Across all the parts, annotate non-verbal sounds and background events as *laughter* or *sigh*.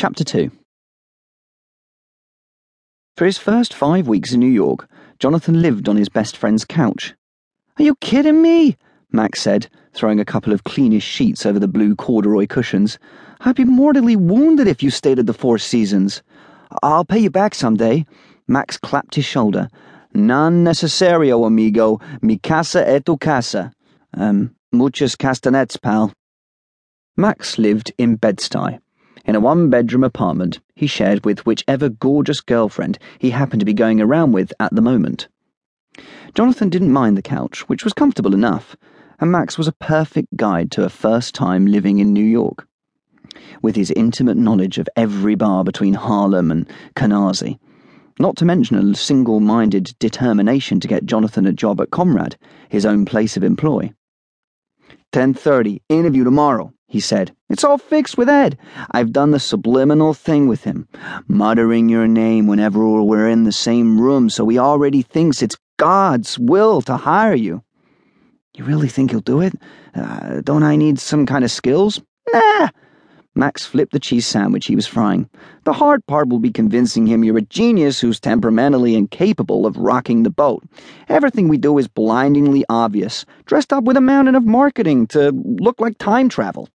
Chapter 2 For his first five weeks in New York, Jonathan lived on his best friend's couch. Are you kidding me? Max said, throwing a couple of cleanish sheets over the blue corduroy cushions. I'd be mortally wounded if you stayed at the Four Seasons. I'll pay you back someday. Max clapped his shoulder. Non necesario, amigo. Mi casa e tu casa. Um, muchos castanets, pal. Max lived in Bed-Stuy in a one bedroom apartment he shared with whichever gorgeous girlfriend he happened to be going around with at the moment. Jonathan didn't mind the couch, which was comfortable enough, and Max was a perfect guide to a first time living in New York. With his intimate knowledge of every bar between Harlem and Canarsie, not to mention a single minded determination to get Jonathan a job at Comrade, his own place of employ. 10.30, interview tomorrow, he said. It's all fixed with Ed. I've done the subliminal thing with him, muttering your name whenever we're in the same room, so he already thinks it's God's will to hire you. You really think he'll do it? Uh, don't I need some kind of skills? Nah. Max flipped the cheese sandwich he was frying. The hard part will be convincing him you're a genius who's temperamentally incapable of rocking the boat. Everything we do is blindingly obvious, dressed up with a mountain of marketing to look like time travel.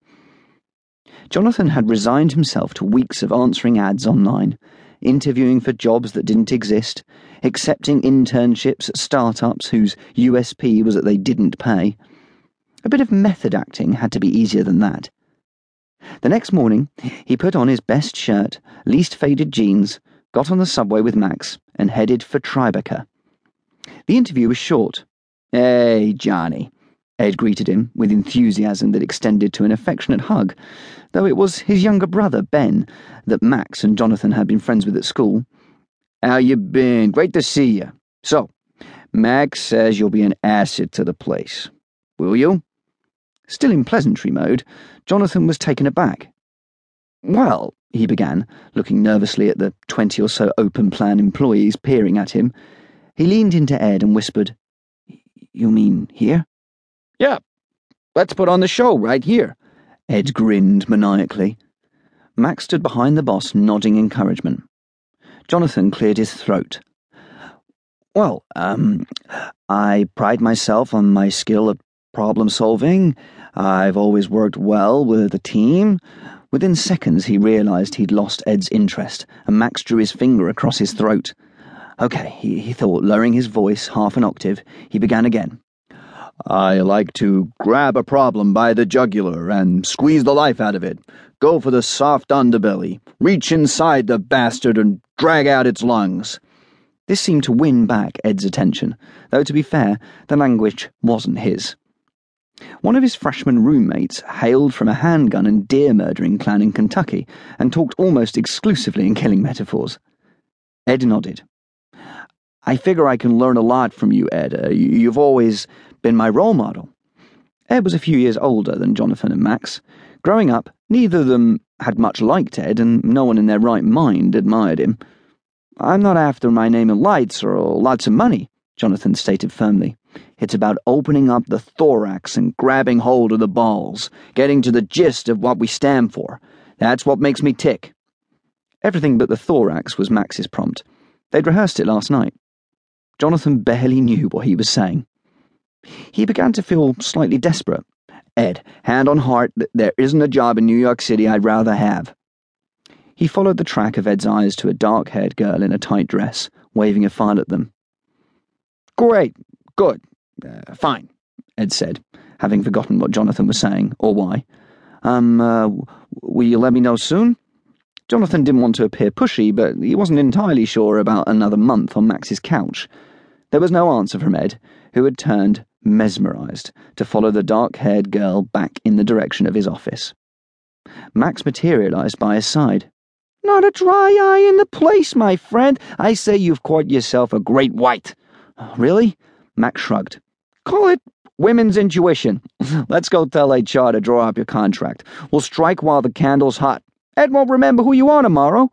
Jonathan had resigned himself to weeks of answering ads online, interviewing for jobs that didn't exist, accepting internships at startups whose USP was that they didn't pay. A bit of method acting had to be easier than that. The next morning, he put on his best shirt, least faded jeans, got on the subway with Max, and headed for Tribeca. The interview was short. Hey, Johnny, Ed greeted him with enthusiasm that extended to an affectionate hug, though it was his younger brother, Ben, that Max and Jonathan had been friends with at school. How you been? Great to see you. So, Max says you'll be an asset to the place. Will you? Still in pleasantry mode, Jonathan was taken aback. Well, he began, looking nervously at the twenty or so open plan employees peering at him. He leaned into Ed and whispered, You mean here? Yeah, let's put on the show right here. Ed grinned maniacally. Max stood behind the boss, nodding encouragement. Jonathan cleared his throat. Well, um, I pride myself on my skill at problem solving. I've always worked well with a team. Within seconds, he realized he'd lost Ed's interest, and Max drew his finger across his throat. Okay, he, he thought, lowering his voice half an octave, he began again. I like to grab a problem by the jugular and squeeze the life out of it. Go for the soft underbelly, reach inside the bastard and drag out its lungs. This seemed to win back Ed's attention, though to be fair, the language wasn't his. One of his freshman roommates hailed from a handgun and deer murdering clan in Kentucky and talked almost exclusively in killing metaphors. Ed nodded. I figure I can learn a lot from you, Ed. Uh, you've always been my role model. Ed was a few years older than Jonathan and Max. Growing up, neither of them had much liked Ed, and no one in their right mind admired him. I'm not after my name and lights or lots of money, Jonathan stated firmly. It's about opening up the thorax and grabbing hold of the balls, getting to the gist of what we stand for. That's what makes me tick. Everything but the thorax was Max's prompt. They'd rehearsed it last night. Jonathan barely knew what he was saying. He began to feel slightly desperate. Ed, hand on heart, there isn't a job in New York City I'd rather have. He followed the track of Ed's eyes to a dark haired girl in a tight dress, waving a file at them. Great, good, uh, fine, Ed said, having forgotten what Jonathan was saying, or why. Um, uh, will you let me know soon? Jonathan didn't want to appear pushy, but he wasn't entirely sure about another month on Max's couch. There was no answer from Ed, who had turned mesmerized, to follow the dark haired girl back in the direction of his office. Max materialized by his side. Not a dry eye in the place, my friend. I say you've caught yourself a great white. Oh, really? Max shrugged. Call it women's intuition. *laughs* Let's go tell HR to draw up your contract. We'll strike while the candle's hot. Ed won't remember who you are tomorrow.